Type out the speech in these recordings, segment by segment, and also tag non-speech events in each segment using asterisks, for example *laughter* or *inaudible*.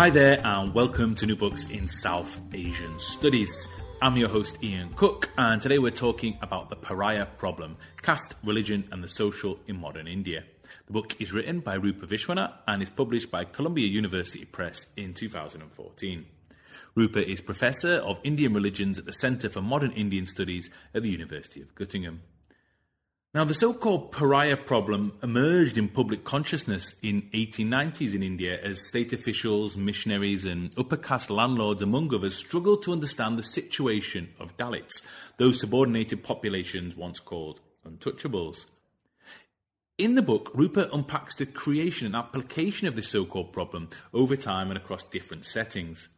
Hi there, and welcome to New Books in South Asian Studies. I'm your host, Ian Cook, and today we're talking about the pariah problem caste, religion, and the social in modern India. The book is written by Rupa Vishwanath and is published by Columbia University Press in 2014. Rupa is Professor of Indian Religions at the Centre for Modern Indian Studies at the University of Göttingen. Now, the so called pariah problem emerged in public consciousness in 1890s in India as state officials, missionaries, and upper caste landlords, among others, struggled to understand the situation of Dalits, those subordinated populations once called untouchables. In the book, Rupa unpacks the creation and application of this so called problem over time and across different settings.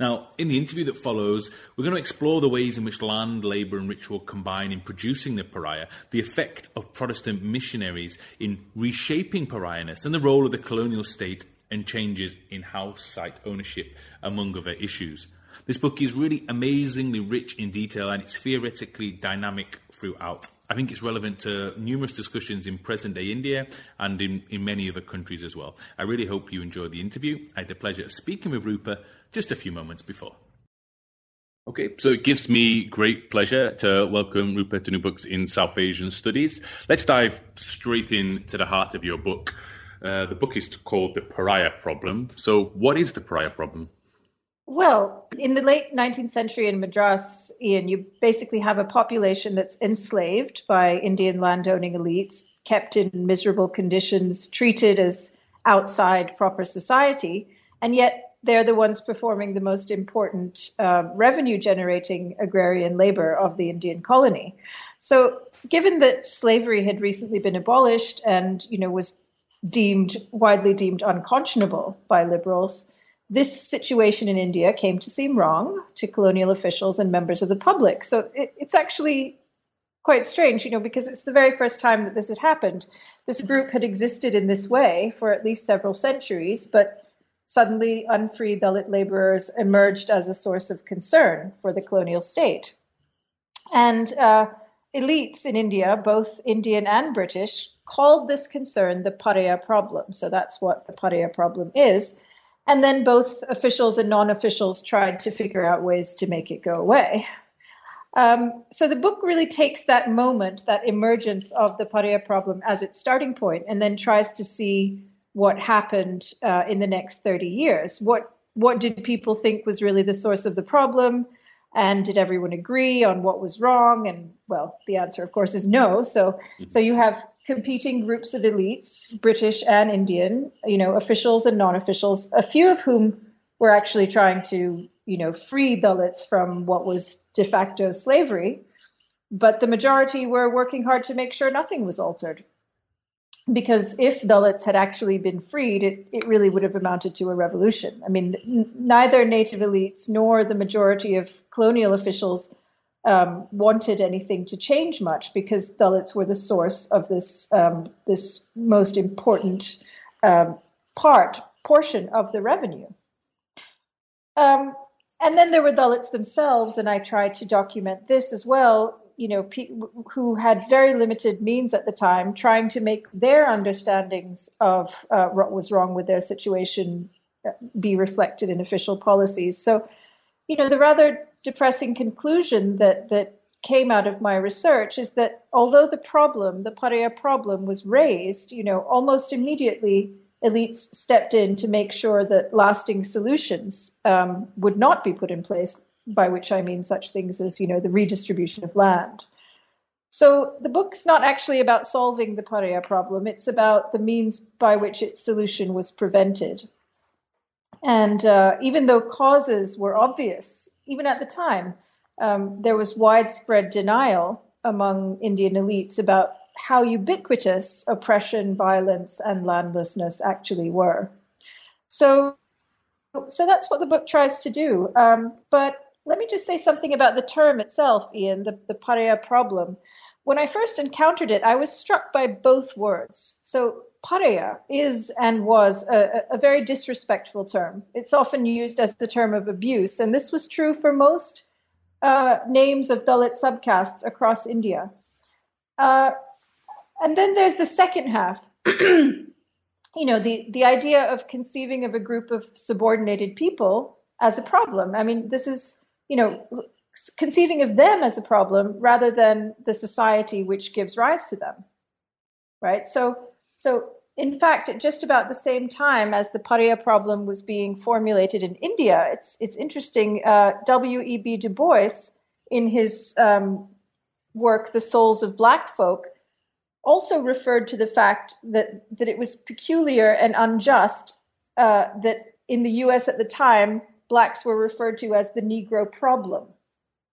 Now, in the interview that follows, we're going to explore the ways in which land, labour, and ritual combine in producing the pariah, the effect of Protestant missionaries in reshaping pariahness, and the role of the colonial state and changes in house site ownership, among other issues. This book is really amazingly rich in detail and it's theoretically dynamic throughout. I think it's relevant to numerous discussions in present day India and in, in many other countries as well. I really hope you enjoyed the interview. I had the pleasure of speaking with Rupa just a few moments before. Okay, so it gives me great pleasure to welcome Rupa to New Books in South Asian Studies. Let's dive straight into the heart of your book. Uh, the book is called The Pariah Problem. So, what is the pariah problem? Well, in the late 19th century in Madras, Ian, you basically have a population that's enslaved by Indian landowning elites, kept in miserable conditions, treated as outside proper society, and yet they're the ones performing the most important uh, revenue generating agrarian labor of the Indian colony. So, given that slavery had recently been abolished and you know was deemed widely deemed unconscionable by liberals, this situation in India came to seem wrong to colonial officials and members of the public. So it, it's actually quite strange, you know, because it's the very first time that this had happened. This group had existed in this way for at least several centuries, but suddenly unfree Dalit laborers emerged as a source of concern for the colonial state. And uh, elites in India, both Indian and British, called this concern the pariah problem. So that's what the pariah problem is. And then both officials and non officials tried to figure out ways to make it go away. Um, so the book really takes that moment, that emergence of the pariah problem as its starting point, and then tries to see what happened uh, in the next 30 years. What what did people think was really the source of the problem? And did everyone agree on what was wrong? And well, the answer, of course, is no. So, mm-hmm. so you have competing groups of elites, British and Indian, you know, officials and non-officials, a few of whom were actually trying to, you know, free Dalits from what was de facto slavery, but the majority were working hard to make sure nothing was altered because if Dalits had actually been freed, it, it really would have amounted to a revolution. I mean, n- neither native elites nor the majority of colonial officials um, wanted anything to change much because Dalits were the source of this um, this most important um, part portion of the revenue. Um, and then there were Dalits themselves, and I tried to document this as well you know, pe- who had very limited means at the time, trying to make their understandings of uh, what was wrong with their situation uh, be reflected in official policies. So, you know, the rather depressing conclusion that that came out of my research is that although the problem, the pariah problem, was raised, you know, almost immediately elites stepped in to make sure that lasting solutions um, would not be put in place by which I mean such things as, you know, the redistribution of land. So the book's not actually about solving the pariah problem, it's about the means by which its solution was prevented. And uh, even though causes were obvious, even at the time, um, there was widespread denial among Indian elites about how ubiquitous oppression, violence, and landlessness actually were. So, so that's what the book tries to do. Um, but let me just say something about the term itself, Ian, the, the pariah problem. When I first encountered it, I was struck by both words. So, pariah is and was a, a very disrespectful term. It's often used as the term of abuse, and this was true for most uh, names of Dalit subcastes across India. Uh, and then there's the second half. *clears throat* you know, the, the idea of conceiving of a group of subordinated people as a problem. I mean, this is, you know, conceiving of them as a problem rather than the society which gives rise to them. Right? So, so in fact, at just about the same time as the pariah problem was being formulated in India, it's it's interesting. Uh, W. E. B. Du Bois, in his um, work *The Souls of Black Folk*, also referred to the fact that that it was peculiar and unjust uh, that in the U.S. at the time blacks were referred to as the Negro problem,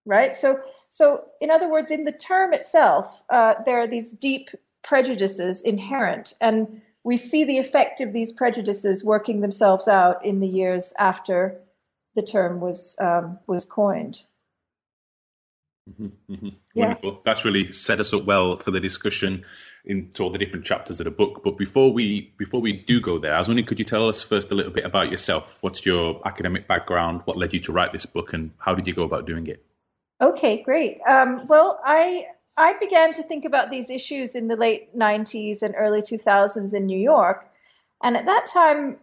right? So, so in other words, in the term itself, uh, there are these deep prejudices inherent, and we see the effect of these prejudices working themselves out in the years after the term was um, was coined. Mm-hmm, mm-hmm. Yeah. Wonderful. That's really set us up well for the discussion into all the different chapters of the book. But before we before we do go there, I was wondering, could you tell us first a little bit about yourself? What's your academic background? What led you to write this book, and how did you go about doing it? Okay, great. Um, well, I I began to think about these issues in the late 90s and early 2000s in New York. And at that time,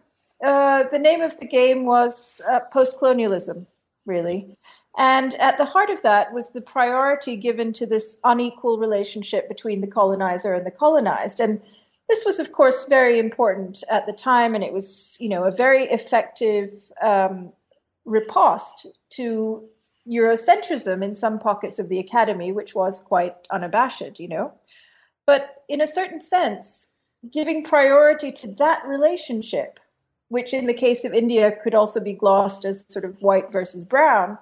uh, the name of the game was uh, post colonialism, really. And at the heart of that was the priority given to this unequal relationship between the colonizer and the colonized. And this was, of course, very important at the time, and it was, you know, a very effective um, riposte to Eurocentrism in some pockets of the academy, which was quite unabashed, you know. But in a certain sense, giving priority to that relationship, which in the case of India could also be glossed as sort of white versus brown,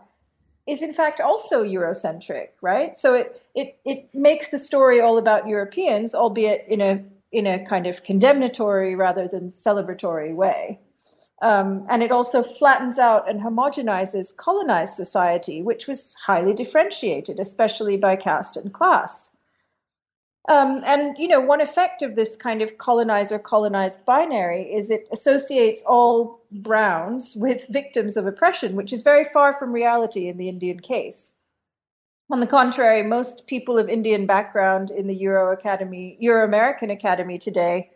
is in fact also Eurocentric, right? So it it it makes the story all about Europeans, albeit in a in a kind of condemnatory rather than celebratory way. Um, and it also flattens out and homogenizes colonized society, which was highly differentiated, especially by caste and class. Um, and you know, one effect of this kind of colonizer colonized binary is it associates all Browns with victims of oppression, which is very far from reality in the Indian case. On the contrary, most people of Indian background in the Euro Academy, Euro American Academy today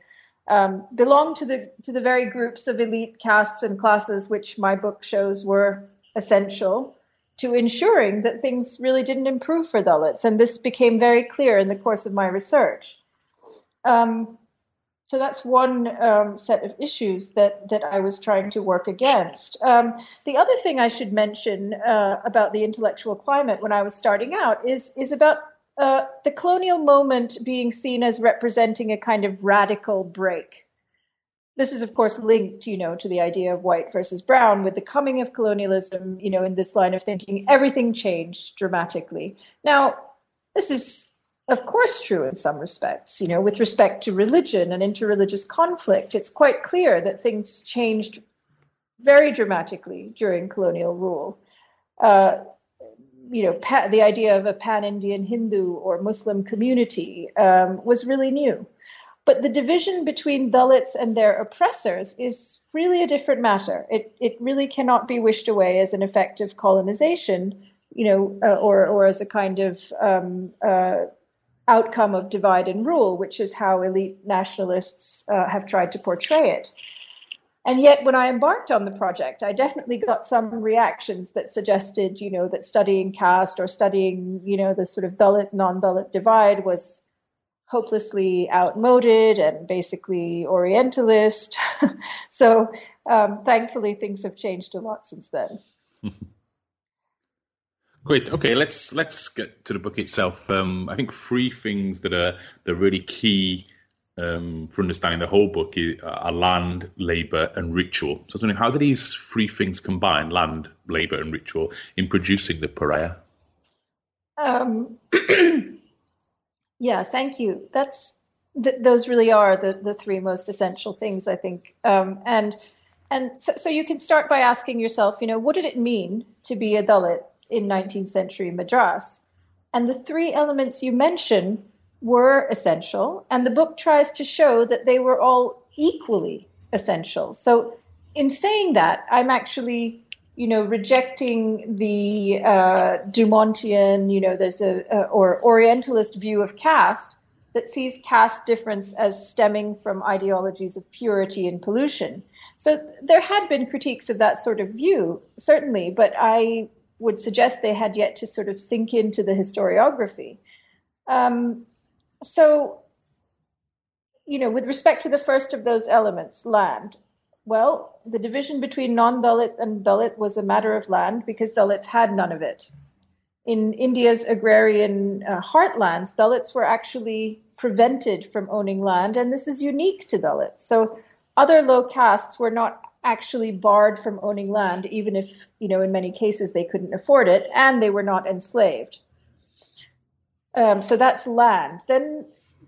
um, belong to the to the very groups of elite castes and classes which my book shows were essential to ensuring that things really didn't improve for Dalits, and this became very clear in the course of my research. Um, so that's one um, set of issues that that I was trying to work against. Um, the other thing I should mention uh, about the intellectual climate when I was starting out is is about uh, the colonial moment being seen as representing a kind of radical break. This is, of course, linked, you know, to the idea of white versus brown. With the coming of colonialism, you know, in this line of thinking, everything changed dramatically. Now, this is, of course, true in some respects. You know, with respect to religion and interreligious conflict, it's quite clear that things changed very dramatically during colonial rule. Uh, you know, pa- the idea of a pan-Indian Hindu or Muslim community um, was really new. But the division between Dalits and their oppressors is really a different matter. It it really cannot be wished away as an effect of colonization, you know, uh, or or as a kind of um, uh, outcome of divide and rule, which is how elite nationalists uh, have tried to portray it. And yet, when I embarked on the project, I definitely got some reactions that suggested, you know, that studying caste or studying, you know, the sort of Dalit non Dalit divide was hopelessly outmoded and basically Orientalist. *laughs* so, um, thankfully, things have changed a lot since then. *laughs* Great. Okay, let's let's get to the book itself. Um, I think three things that are the really key um, for understanding the whole book are land, labor, and ritual. So I was wondering, how do these three things combine, land, labor, and ritual, in producing the pariah? Um, *clears throat* yeah, thank you. That's th- those really are the, the three most essential things, I think. Um, and and so, so you can start by asking yourself, you know, what did it mean to be a Dalit in 19th century Madras? And the three elements you mention were essential, and the book tries to show that they were all equally essential. So, in saying that, I'm actually, you know, rejecting the uh, Dumontian, you know, there's a, a or Orientalist view of caste that sees caste difference as stemming from ideologies of purity and pollution. So there had been critiques of that sort of view, certainly, but I would suggest they had yet to sort of sink into the historiography. Um, so, you know, with respect to the first of those elements, land, well, the division between non Dalit and Dalit was a matter of land because Dalits had none of it. In India's agrarian uh, heartlands, Dalits were actually prevented from owning land, and this is unique to Dalits. So, other low castes were not actually barred from owning land, even if, you know, in many cases they couldn't afford it, and they were not enslaved. Um, so that's land. Then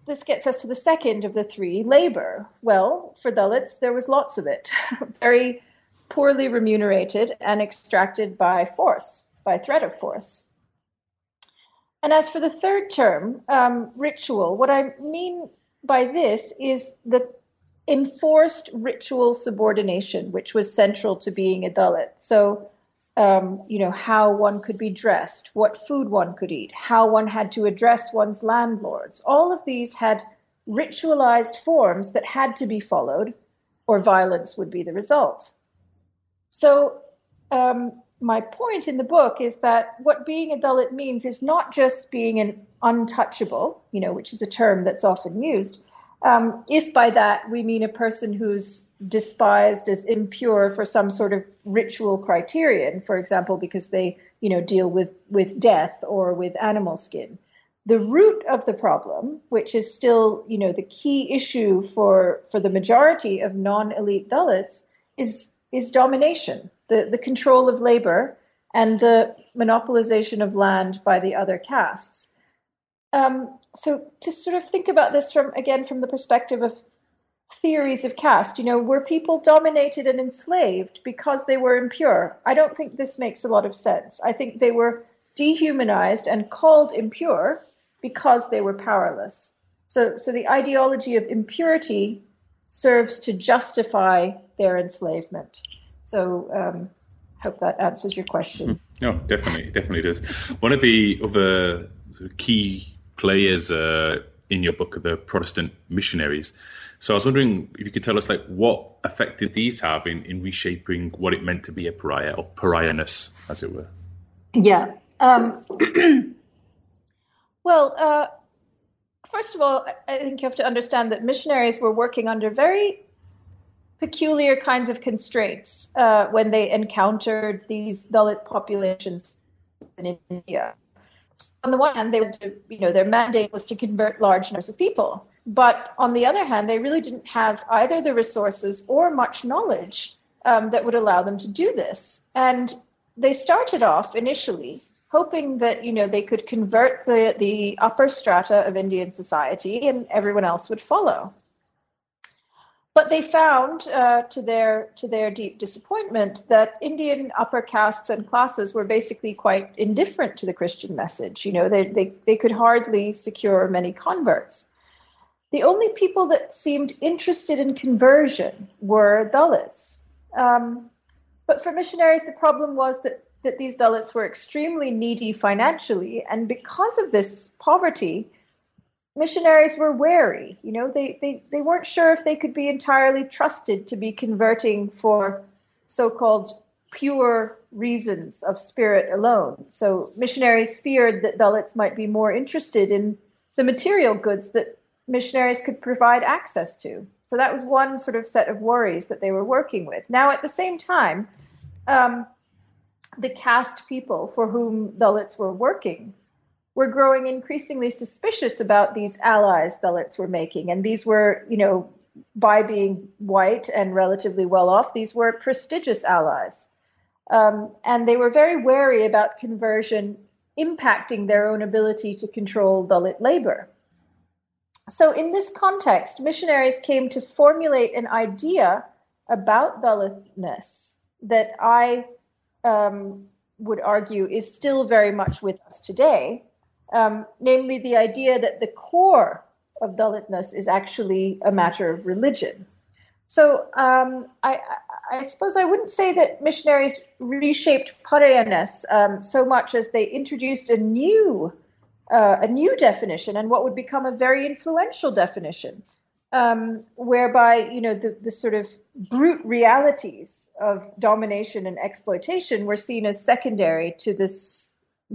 this gets us to the second of the three labor. Well, for Dalits, there was lots of it, *laughs* very poorly remunerated and extracted by force, by threat of force. And as for the third term, um, ritual, what I mean by this is the enforced ritual subordination, which was central to being a Dalit. So, um, you know, how one could be dressed, what food one could eat, how one had to address one's landlords. All of these had ritualized forms that had to be followed, or violence would be the result. So, um, my point in the book is that what being a Dalit means is not just being an untouchable, you know, which is a term that's often used, um, if by that we mean a person who's despised as impure for some sort of ritual criterion, for example, because they, you know, deal with, with death or with animal skin. The root of the problem, which is still, you know, the key issue for, for the majority of non-elite Dalits, is is domination, the, the control of labor and the monopolization of land by the other castes. Um, so to sort of think about this from again from the perspective of theories of caste, you know, were people dominated and enslaved because they were impure? I don't think this makes a lot of sense. I think they were dehumanized and called impure because they were powerless. So, so the ideology of impurity serves to justify their enslavement. So, um, hope that answers your question. No, oh, definitely, definitely does. One of the other key players uh, in your book the Protestant missionaries. So I was wondering if you could tell us, like, what effect did these have in, in reshaping what it meant to be a pariah or pariahness, as it were? Yeah. Um, *clears throat* well, uh, first of all, I think you have to understand that missionaries were working under very peculiar kinds of constraints uh, when they encountered these Dalit populations in India on the one hand, they to, you know, their mandate was to convert large numbers of people. But on the other hand, they really didn't have either the resources or much knowledge um, that would allow them to do this. And they started off initially hoping that you know they could convert the the upper strata of Indian society and everyone else would follow. But they found, uh, to their to their deep disappointment, that Indian upper castes and classes were basically quite indifferent to the Christian message. You know, they they they could hardly secure many converts. The only people that seemed interested in conversion were Dalits. Um, but for missionaries, the problem was that that these Dalits were extremely needy financially, and because of this poverty, missionaries were wary. You know, they, they, they weren't sure if they could be entirely trusted to be converting for so called pure reasons of spirit alone. So missionaries feared that Dalits might be more interested in the material goods that missionaries could provide access to. So that was one sort of set of worries that they were working with. Now, at the same time, um, the caste people for whom Dalits were working were growing increasingly suspicious about these allies Dalits were making. And these were, you know, by being white and relatively well off, these were prestigious allies. Um, and they were very wary about conversion impacting their own ability to control Dalit labor. So, in this context, missionaries came to formulate an idea about Dalitness that I um, would argue is still very much with us today, um, namely the idea that the core of Dalitness is actually a matter of religion. So um, I, I, suppose I wouldn't say that missionaries reshaped pariahness um, so much as they introduced a new uh, a new definition and what would become a very influential definition, um, whereby you know the, the sort of brute realities of domination and exploitation were seen as secondary to this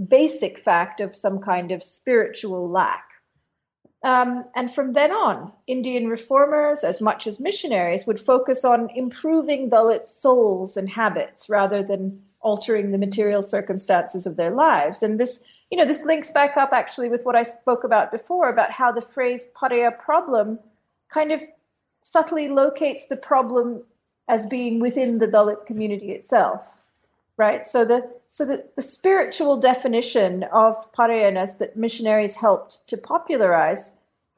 basic fact of some kind of spiritual lack. Um, and from then on, Indian reformers, as much as missionaries, would focus on improving Dalit souls and habits rather than altering the material circumstances of their lives. And this, you know, this links back up actually with what I spoke about before about how the phrase pariah problem kind of subtly locates the problem as being within the Dalit community itself. Right? So the so the, the spiritual definition of pariahness that missionaries helped to popularize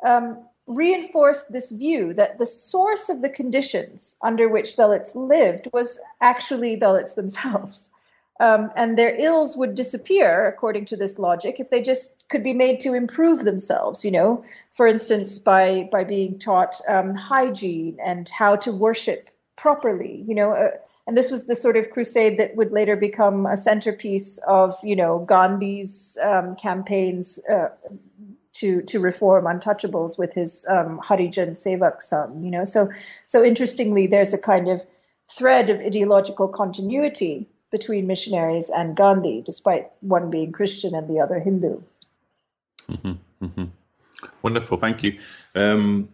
um, reinforced this view that the source of the conditions under which Dalits lived was actually Dalits themselves. Um, and their ills would disappear, according to this logic, if they just could be made to improve themselves. You know, for instance, by by being taught um, hygiene and how to worship properly. You know, uh, and this was the sort of crusade that would later become a centerpiece of you know Gandhi's um, campaigns uh, to to reform untouchables with his um, Harijan Sevak Sangh. You know, so so interestingly, there's a kind of thread of ideological continuity between missionaries and Gandhi, despite one being Christian and the other Hindu. Mm-hmm, mm-hmm. Wonderful, thank you. Um,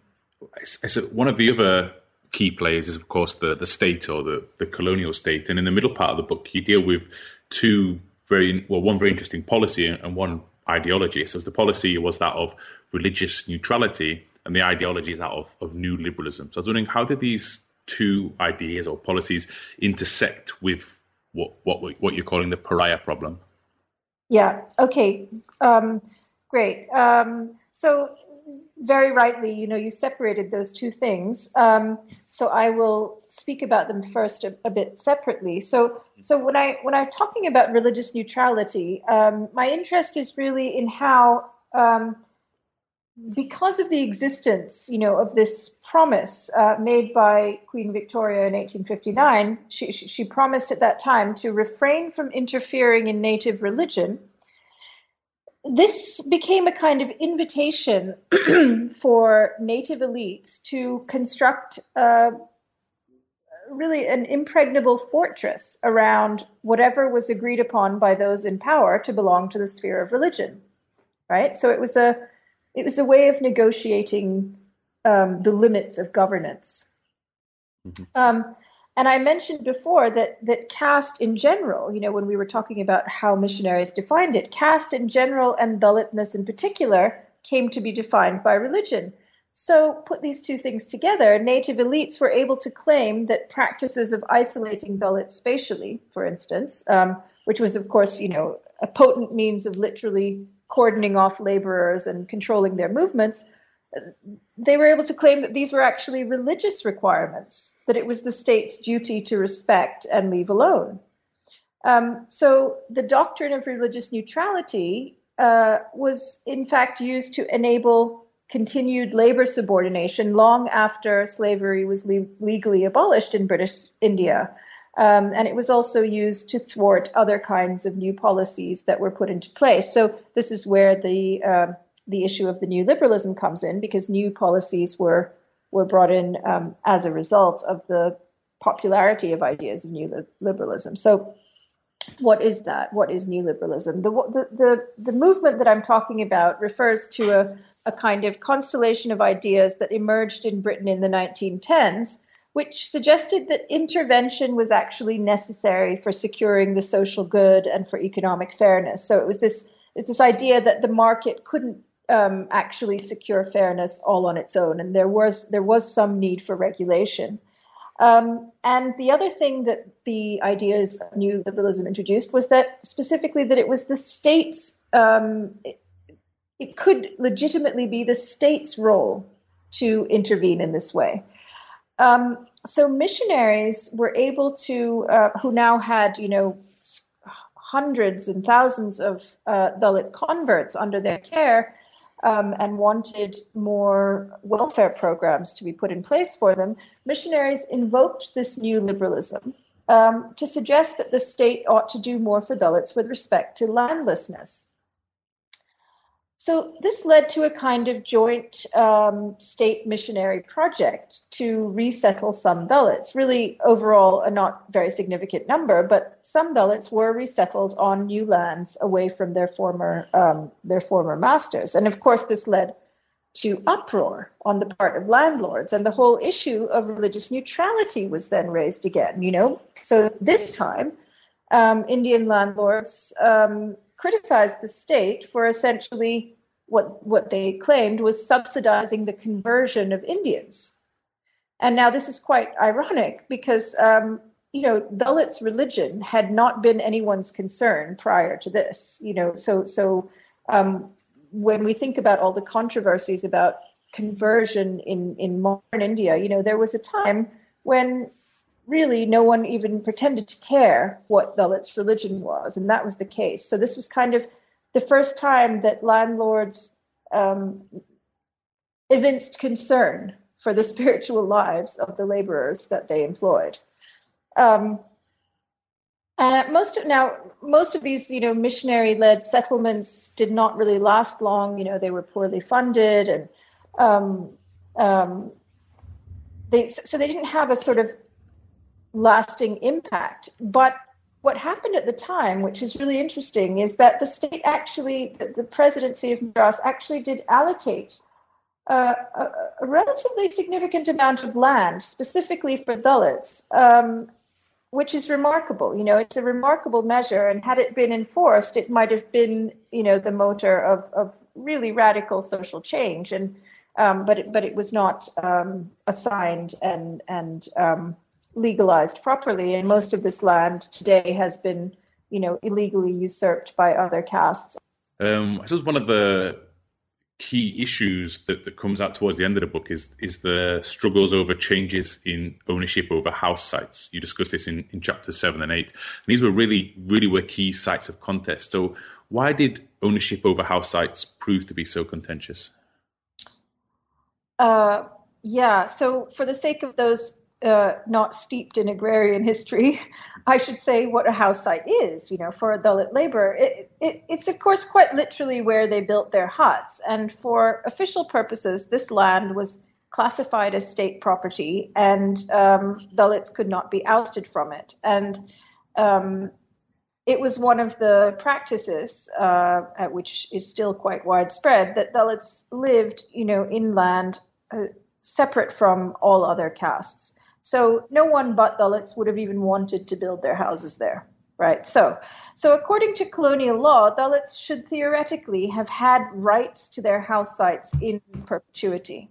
one of the other key players is, of course, the the state or the the colonial state, and in the middle part of the book, you deal with two very well, one very interesting policy and one ideology. So the policy was that of religious neutrality, and the ideology is that of, of new liberalism. So I was wondering, how did these two ideas or policies intersect with what what what you're calling the pariah problem? Yeah. Okay. Um, great. Um, so very rightly, you know, you separated those two things. Um, so I will speak about them first a, a, bit separately. So, so when I when I'm talking about religious neutrality, um, my interest is really in how, um, because of the existence, you know, of this promise uh, made by Queen Victoria in 1859, she, she promised at that time to refrain from interfering in native religion this became a kind of invitation *clears throat* for native elites to construct uh, really an impregnable fortress around whatever was agreed upon by those in power to belong to the sphere of religion right so it was a it was a way of negotiating um, the limits of governance mm-hmm. um, and I mentioned before that that caste in general, you know, when we were talking about how missionaries defined it, caste in general and Dalitness in particular came to be defined by religion. So put these two things together, native elites were able to claim that practices of isolating Dalits spatially, for instance, um, which was of course, you know, a potent means of literally cordoning off laborers and controlling their movements, they were able to claim that these were actually religious requirements, that it was the state's duty to respect and leave alone. Um, so the doctrine of religious neutrality uh, was, in fact, used to enable continued labor subordination long after slavery was le- legally abolished in British India. Um, and it was also used to thwart other kinds of new policies that were put into place. So this is where the uh, the issue of the new liberalism comes in because new policies were were brought in um, as a result of the popularity of ideas of new liberalism. So, what is that? What is new liberalism? The, the, the, the movement that I'm talking about refers to a, a kind of constellation of ideas that emerged in Britain in the 1910s, which suggested that intervention was actually necessary for securing the social good and for economic fairness. So, it was this, it's this idea that the market couldn't um, actually secure fairness all on its own, and there was there was some need for regulation. Um, and the other thing that the ideas of new liberalism introduced was that specifically that it was the state's um, it, it, could legitimately be the state's role to intervene in this way. Um, so missionaries were able to, uh, who now had you know hundreds and thousands of uh, Dalit converts under their care, um, and wanted more welfare programs to be put in place for them, missionaries invoked this new liberalism um, to suggest that the state ought to do more for Dalits with respect to landlessness. So this led to a kind of joint um, state missionary project to resettle some Dalits. Really, overall, a not very significant number, but some Dalits were resettled on new lands away from their former um, their former masters. And of course, this led to uproar on the part of landlords, and the whole issue of religious neutrality was then raised again. You know, so this time, um, Indian landlords um, criticized the state for essentially what what they claimed was subsidizing the conversion of Indians. And now this is quite ironic because um, you know Dalit's religion had not been anyone's concern prior to this. You know, so so um, when we think about all the controversies about conversion in in modern India, you know, there was a time when really no one even pretended to care what Dalit's religion was, and that was the case. So this was kind of the first time that landlords um, evinced concern for the *laughs* spiritual lives of the laborers that they employed. Um, and most of now, most of these, you know, missionary-led settlements did not really last long. You know, they were poorly funded, and um, um they so they didn't have a sort of lasting impact. But what happened at the time, which is really interesting, is that the state actually, the, presidency of Madras actually did allocate uh, a, a, relatively significant amount of land specifically for Dalits, um, which is remarkable. You know, it's a remarkable measure, and had it been enforced, it might have been, you know, the motor of, of really radical social change. And um, but it, but it was not um, assigned and and um, legalized properly, and most of this land today has been, you know, illegally usurped by other castes. Um, I suppose one of the key issues that, that comes out towards the end of the book is is the struggles over changes in ownership over house sites. You discuss this in, in chapter seven and eight. And these were really, really were key sites of contest. So why did ownership over house sites prove to be so contentious? Uh, yeah, so for the sake of those uh, not steeped in agrarian history, I should say what a house site is. You know, for a Dalit labor, it, it, it's of course quite literally where they built their huts. And for official purposes, this land was classified as state property, and um, Dalits could not be ousted from it. And um, it was one of the practices, uh, which is still quite widespread, that Dalits lived, you know, inland. Uh, separate from all other castes. So no one but Dalits would have even wanted to build their houses there, right? So, so according to colonial law, Dalits should theoretically have had rights to their house sites in perpetuity.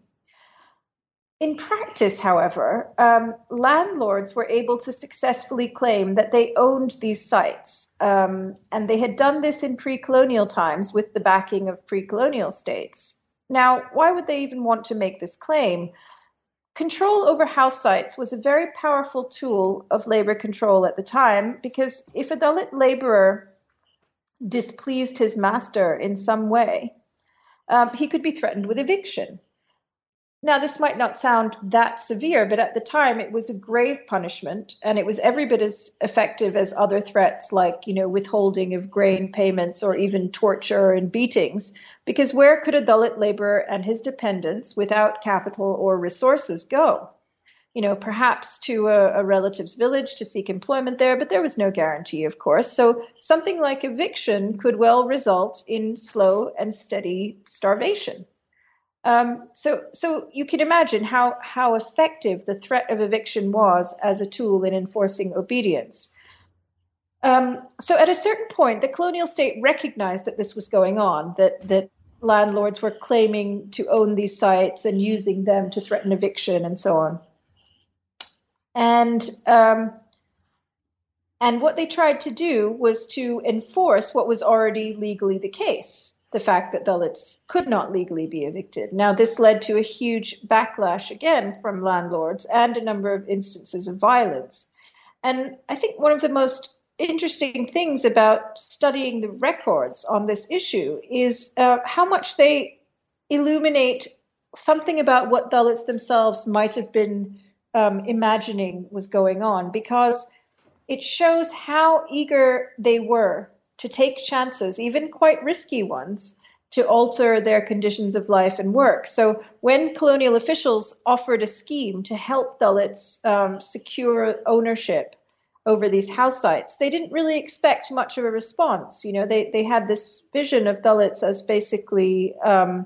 In practice, however, um, landlords were able to successfully claim that they owned these sites, um, and they had done this in pre colonial times with the backing of pre colonial states. Now, why would they even want to make this claim? Control over house sites was a very powerful tool of labor control at the time because if a Dalit laborer displeased his master in some way, um, he could be threatened with eviction. Now, this might not sound that severe, but at the time it was a grave punishment, and it was every bit as effective as other threats like, you know, withholding of grain payments or even torture and beatings. Because where could a Dalit laborer and his dependents without capital or resources go? You know, perhaps to a, a relative's village to seek employment there, but there was no guarantee, of course. So something like eviction could well result in slow and steady starvation. Um, so, so you can imagine how, how effective the threat of eviction was as a tool in enforcing obedience. Um, so, at a certain point, the colonial state recognized that this was going on, that, that landlords were claiming to own these sites and using them to threaten eviction and so on. And um, and what they tried to do was to enforce what was already legally the case the fact that Dalits could not legally be evicted. Now, this led to a huge backlash again from landlords and a number of instances of violence. And I think one of the most interesting things about studying the records on this issue is uh, how much they illuminate something about what Dalits themselves might have been um, imagining was going on, because it shows how eager they were to take chances, even quite risky ones, to alter their conditions of life and work. So when colonial officials offered a scheme to help Dalits um, secure ownership over these house sites, they didn't really expect much of a response. You know, they they had this vision of Dalits as basically, um,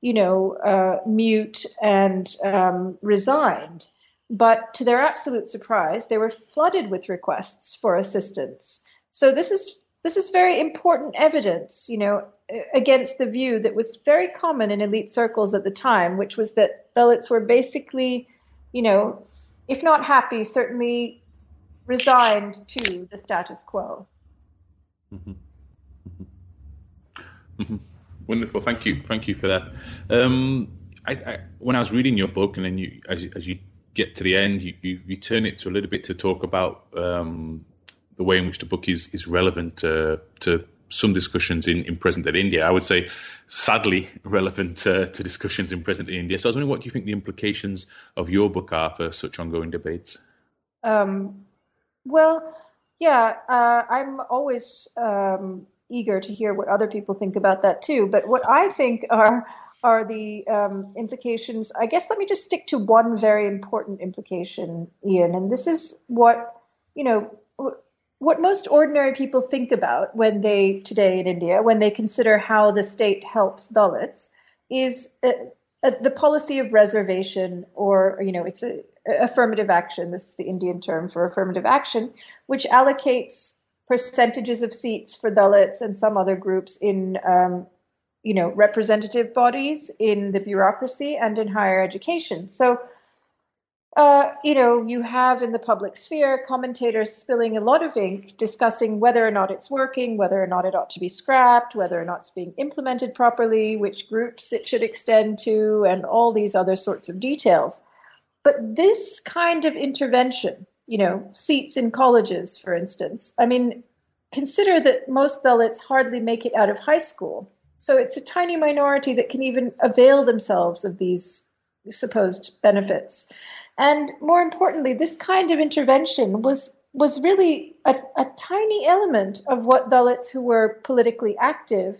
you know, uh, mute and um, resigned. But to their absolute surprise, they were flooded with requests for assistance. So this is this is very important evidence, you know, against the view that was very common in elite circles at the time, which was that Dalits were basically, you know, if not happy, certainly resigned to the status quo. Mm-hmm. Mm-hmm. mm-hmm. Wonderful, thank you, thank you for that. Um, I, I, when I was reading your book, and then you, as, as you get to the end, you, you, you, turn it to a little bit to talk about um, the way in which the book is is relevant uh, to some discussions in, in present day India. I would say, sadly, *laughs* relevant uh, to discussions in present day India. So I was wondering, what do you think the implications of your book are for such ongoing debates? Um, well, yeah, uh, I'm always um, eager to hear what other people think about that too. But what I think are are the um, implications. I guess let me just stick to one very important implication, Ian, and this is what you know what most ordinary people think about when they today in India when they consider how the state helps Dalits is uh, uh, the policy of reservation or you know it's a, affirmative action this is the Indian term for affirmative action which allocates percentages of seats for Dalits and some other groups in um, you know representative bodies in the bureaucracy and in higher education. So uh, you know, you have in the public sphere commentators spilling a lot of ink discussing whether or not it's working, whether or not it ought to be scrapped, whether or not it's being implemented properly, which groups it should extend to, and all these other sorts of details. But this kind of intervention, you know, seats in colleges, for instance, I mean, consider that most Dalits hardly make it out of high school. So it's a tiny minority that can even avail themselves of these supposed benefits. And more importantly, this kind of intervention was was really a, a tiny element of what Dalits who were politically active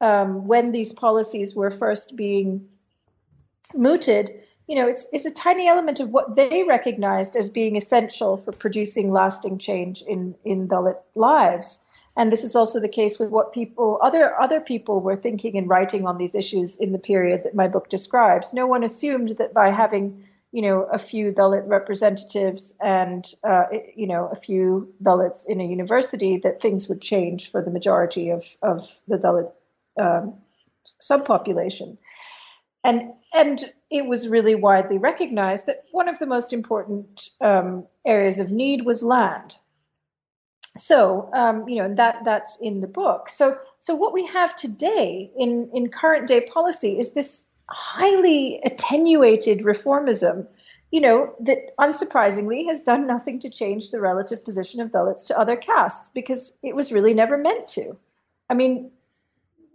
um, when these policies were first being mooted, you know, it's, it's a tiny element of what they recognized as being essential for producing lasting change in, in Dalit lives. And this is also the case with what people, other, other people were thinking and writing on these issues in the period that my book describes. No one assumed that by having you know, a few Dalit representatives and, uh, you know, a few Dalits in a university, that things would change for the majority of, of the Dalit um, subpopulation. And, and it was really widely recognized that one of the most important um, areas of need was land. So, um, you know, that that's in the book. So, so what we have today in, in current day policy is this highly attenuated reformism, you know, that unsurprisingly has done nothing to change the relative position of Dalits to other castes because it was really never meant to. I mean,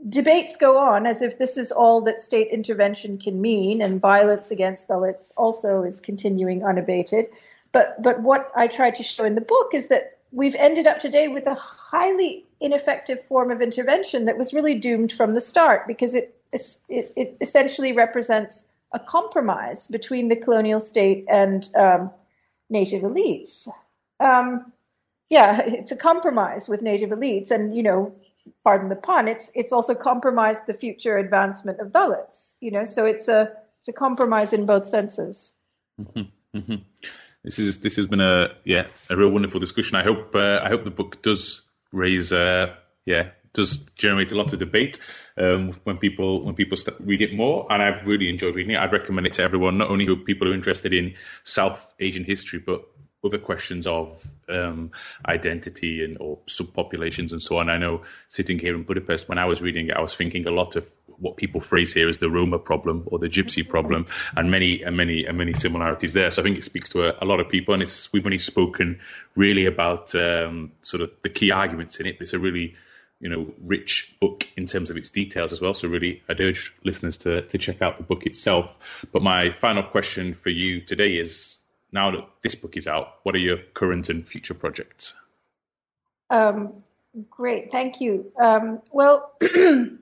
debates go on as if this is all that state intervention can mean, and violence against Dalits also is continuing unabated. But but what I tried to show in the book is that we've ended up today with a highly ineffective form of intervention that was really doomed from the start because it it, essentially represents a compromise between the colonial state and um, native elites. Um, yeah, it's a compromise with native elites, and you know, pardon the pun, it's it's also compromised the future advancement of Dalits. You know, so it's a it's a compromise in both senses. Mm-hmm, mm-hmm. This is this has been a yeah a real wonderful discussion. I hope uh, I hope the book does raise uh, yeah does generate a lot of debate um, when people when people read it more. And I've really enjoyed reading it. I'd recommend it to everyone, not only who people who are interested in South Asian history, but other questions of um, identity and or subpopulations and so on. I know sitting here in Budapest, when I was reading it, I was thinking a lot of what people phrase here as the Roma problem or the Gypsy problem, and many and many and many similarities there. So I think it speaks to a, a lot of people, and we've only spoken really about um, sort of the key arguments in it. It's a really you know, rich book in terms of its details as well. So really, I'd urge listeners to to check out the book itself. But my final question for you today is: now that this book is out, what are your current and future projects? Um, great, thank you. Um, well. *clears throat*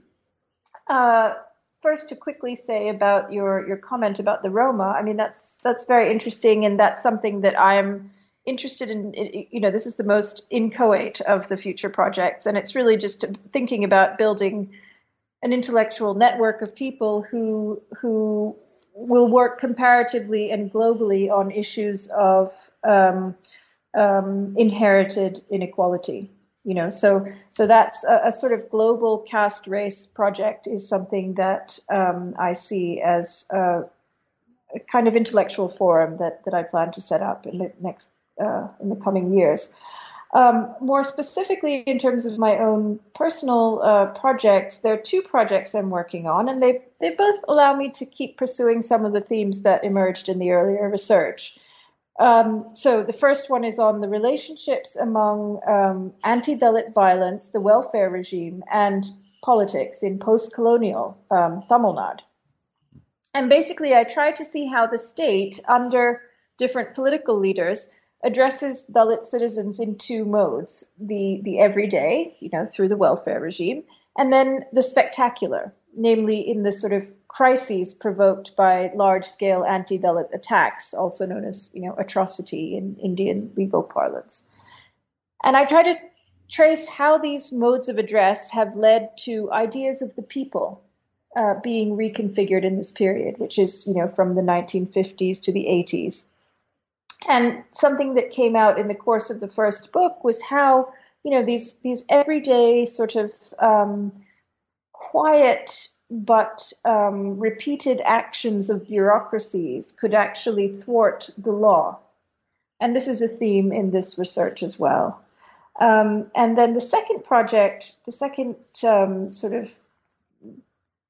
Uh, first, to quickly say about your your comment about the Roma. I mean, that's that's very interesting, and that's something that I'm interested in. You know, this is the most inchoate of the future projects, and it's really just thinking about building an intellectual network of people who who will work comparatively and globally on issues of um, um, inherited inequality. You know, so so that's a, a, sort of global caste race project is something that um, I see as a, a, kind of intellectual forum that that I plan to set up in the next uh, in the coming years. Um, more specifically, in terms of my own personal uh, projects, there are two projects I'm working on, and they they both allow me to keep pursuing some of the themes that emerged in the earlier research. Um, so the first one is on the relationships among um, anti-Dalit violence, the welfare regime, and politics in post-colonial um, Tamil Nadu. And basically, I try to see how the state, under different political leaders, addresses Dalit citizens in two modes: the the everyday, you know, through the welfare regime, and then the spectacular, namely in the sort of crises provoked by large-scale anti-Dalit attacks, also known as you know atrocity in Indian legal parlance. And I try to trace how these modes of address have led to ideas of the people uh, being reconfigured in this period, which is you know from the 1950s to the 80s. And something that came out in the course of the first book was how you know these these everyday sort of um, quiet but um, repeated actions of bureaucracies could actually thwart the law. And this is a theme in this research as well. Um, and then the second project, the second um, sort of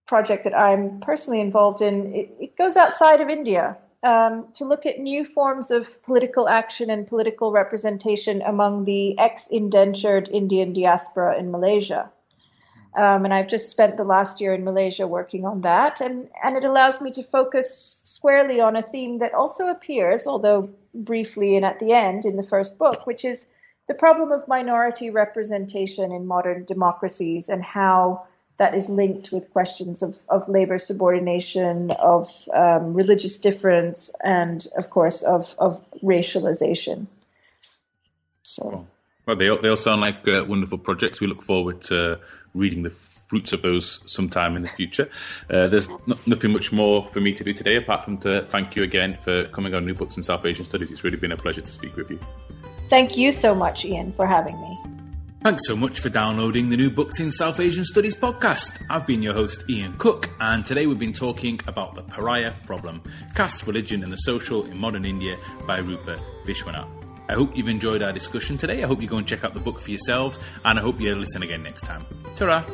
project that I'm personally involved in, it, it goes outside of India um, to look at new forms of political action and political representation among the ex indentured Indian diaspora in Malaysia. Um, and I've just spent the last year in Malaysia working on that. And, and it allows me to focus squarely on a theme that also appears, although briefly and at the end in the first book, which is the problem of minority representation in modern democracies and how that is linked with questions of, of labor subordination, of um, religious difference, and of course of, of racialization. So. Well, they all, they all sound like uh, wonderful projects. We look forward to reading the fruits of those sometime in the future. Uh, there's no, nothing much more for me to do today apart from to thank you again for coming on New Books in South Asian Studies. It's really been a pleasure to speak with you. Thank you so much, Ian, for having me. Thanks so much for downloading the New Books in South Asian Studies podcast. I've been your host, Ian Cook, and today we've been talking about the pariah problem caste, religion, and the social in modern India by Rupa Viswanath. I hope you've enjoyed our discussion today. I hope you go and check out the book for yourselves, and I hope you listen again next time. Ta